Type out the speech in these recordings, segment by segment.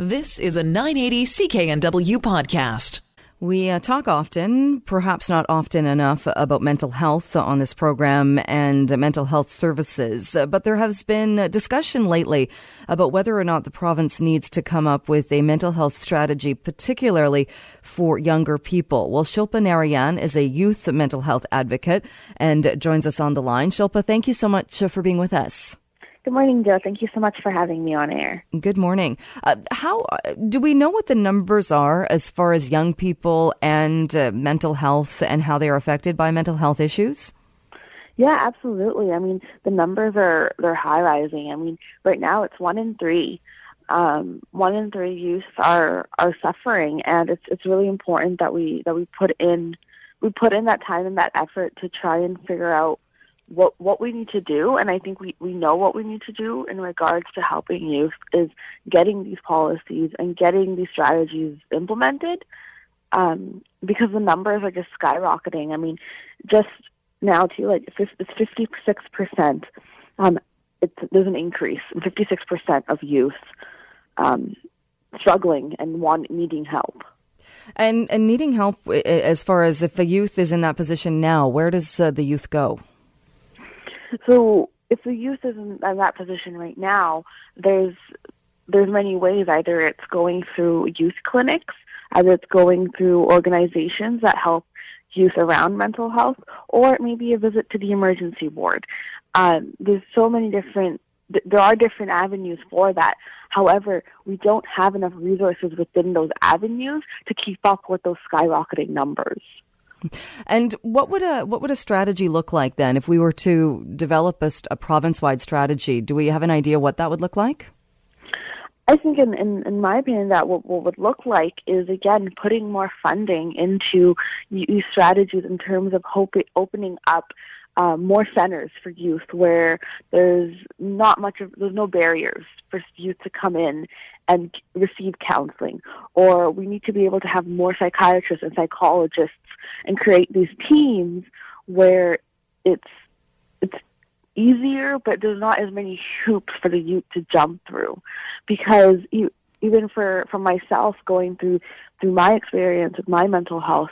This is a 980 CKNW podcast. We uh, talk often, perhaps not often enough, about mental health on this program and mental health services. But there has been discussion lately about whether or not the province needs to come up with a mental health strategy, particularly for younger people. Well, Shilpa Narayan is a youth mental health advocate and joins us on the line. Shilpa, thank you so much for being with us. Good morning, Joe. Thank you so much for having me on air. Good morning. Uh, how do we know what the numbers are as far as young people and uh, mental health and how they are affected by mental health issues? Yeah, absolutely. I mean, the numbers are they're high rising. I mean, right now it's one in three. Um, one in three youth are are suffering, and it's it's really important that we that we put in we put in that time and that effort to try and figure out what what we need to do, and I think we, we know what we need to do in regards to helping youth is getting these policies and getting these strategies implemented, um, because the numbers are just skyrocketing. I mean, just now too, like it's fifty six percent. Um, it's there's an increase fifty six percent of youth um, struggling and want needing help. And and needing help as far as if a youth is in that position now, where does uh, the youth go? So if the youth is in, in that position right now, there's there's many ways. Either it's going through youth clinics, either it's going through organizations that help youth around mental health, or it may be a visit to the emergency ward. Um, there's so many different there are different avenues for that. However, we don't have enough resources within those avenues to keep up with those skyrocketing numbers. And what would a what would a strategy look like then if we were to develop a, a province wide strategy? Do we have an idea what that would look like? I think, in, in, in my opinion, that what, what would look like is again putting more funding into strategies in terms of hope, opening up uh, more centers for youth where there's not much of there's no barriers for youth to come in and receive counseling. Or we need to be able to have more psychiatrists and psychologists and create these teams where it's it's easier but there's not as many hoops for the youth to jump through. Because you, even for for myself going through through my experience with my mental health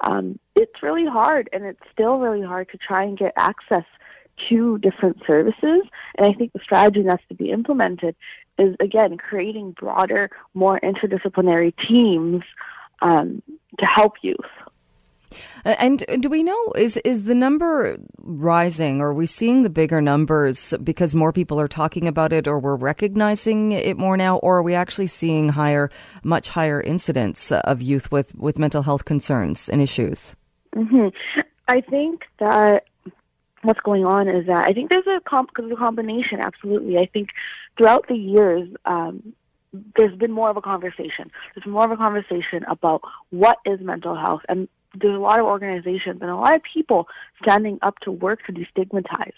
um, it's really hard, and it's still really hard to try and get access to different services. And I think the strategy that's to be implemented is, again, creating broader, more interdisciplinary teams um, to help youth. And do we know is is the number rising? Are we seeing the bigger numbers because more people are talking about it, or we're recognizing it more now, or are we actually seeing higher, much higher incidence of youth with with mental health concerns and issues? Mm-hmm. I think that what's going on is that I think there's a, comp- there's a combination. Absolutely, I think throughout the years. Um, there's been more of a conversation. There's more of a conversation about what is mental health and there's a lot of organizations and a lot of people standing up to work to destigmatize.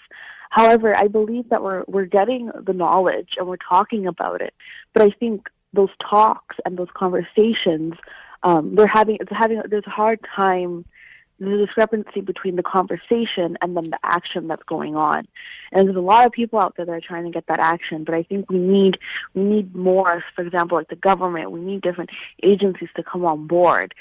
However, I believe that we're we're getting the knowledge and we're talking about it, but I think those talks and those conversations, um, they're having it's having there's a hard time the discrepancy between the conversation and then the action that's going on. And there's a lot of people out there that are trying to get that action, but I think we need we need more. For example, like the government, we need different agencies to come on board.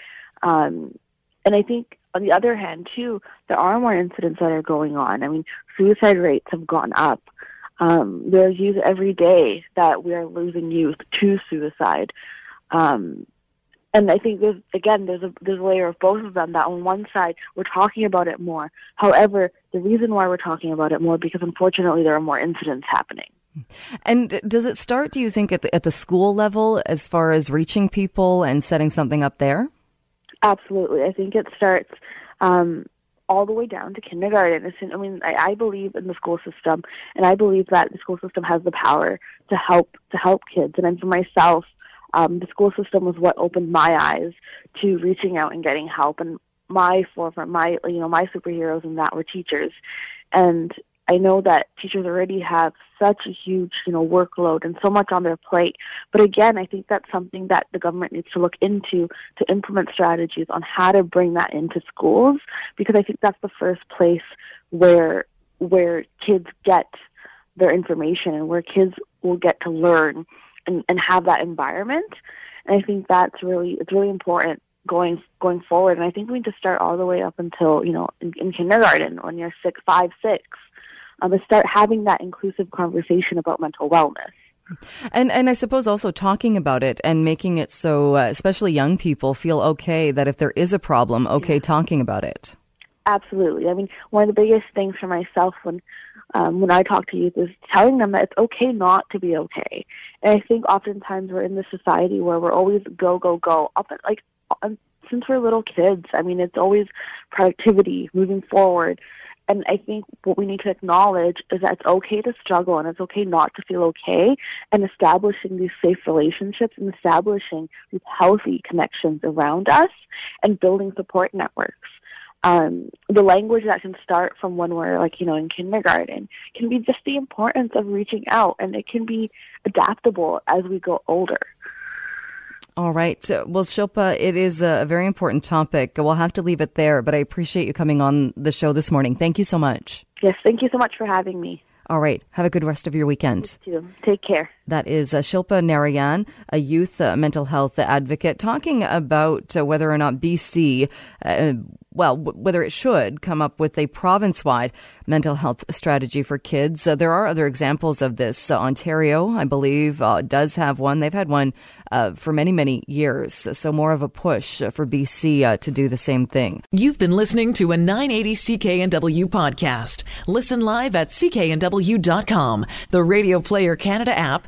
Um, and I think on the other hand, too, there are more incidents that are going on. I mean, suicide rates have gone up. Um, there's youth every day that we are losing youth to suicide. Um, and I think there's again there's a there's a layer of both of them that on one side we're talking about it more. However, the reason why we're talking about it more because unfortunately there are more incidents happening. And does it start, do you think, at the, at the school level as far as reaching people and setting something up there? Absolutely. I think it starts um, all the way down to kindergarten. I mean, I, I believe in the school system, and I believe that the school system has the power to help to help kids. And then for myself, um, the school system was what opened my eyes to reaching out and getting help. And my forefront, my you know, my superheroes in that were teachers. And I know that teachers already have such a huge, you know, workload and so much on their plate. But again, I think that's something that the government needs to look into to implement strategies on how to bring that into schools because I think that's the first place where where kids get their information and where kids will get to learn and, and have that environment. And I think that's really it's really important going going forward. And I think we need to start all the way up until you know in, in kindergarten when you're six, five, six, um, to start having that inclusive conversation about mental wellness. And and I suppose also talking about it and making it so, uh, especially young people, feel okay that if there is a problem, okay, yeah. talking about it. Absolutely. I mean, one of the biggest things for myself when um, when I talk to youth is telling them that it's okay not to be okay. And I think oftentimes we're in this society where we're always go go go up and like um, since we're little kids. I mean, it's always productivity, moving forward. And I think what we need to acknowledge is that it's okay to struggle and it's okay not to feel okay and establishing these safe relationships and establishing these healthy connections around us and building support networks. Um, the language that can start from when we're like, you know, in kindergarten can be just the importance of reaching out and it can be adaptable as we go older. All right. Well, Shilpa, it is a very important topic. We'll have to leave it there, but I appreciate you coming on the show this morning. Thank you so much. Yes, thank you so much for having me. All right. Have a good rest of your weekend. You too. Take care. That is uh, Shilpa Narayan, a youth uh, mental health advocate, talking about uh, whether or not BC, uh, well, w- whether it should come up with a province wide mental health strategy for kids. Uh, there are other examples of this. Uh, Ontario, I believe, does have one. They've had one for many, many years. So more of a push for BC to do the same thing. You've been listening to a 980 CKNW podcast. Listen live at cknw.com, the Radio Player Canada app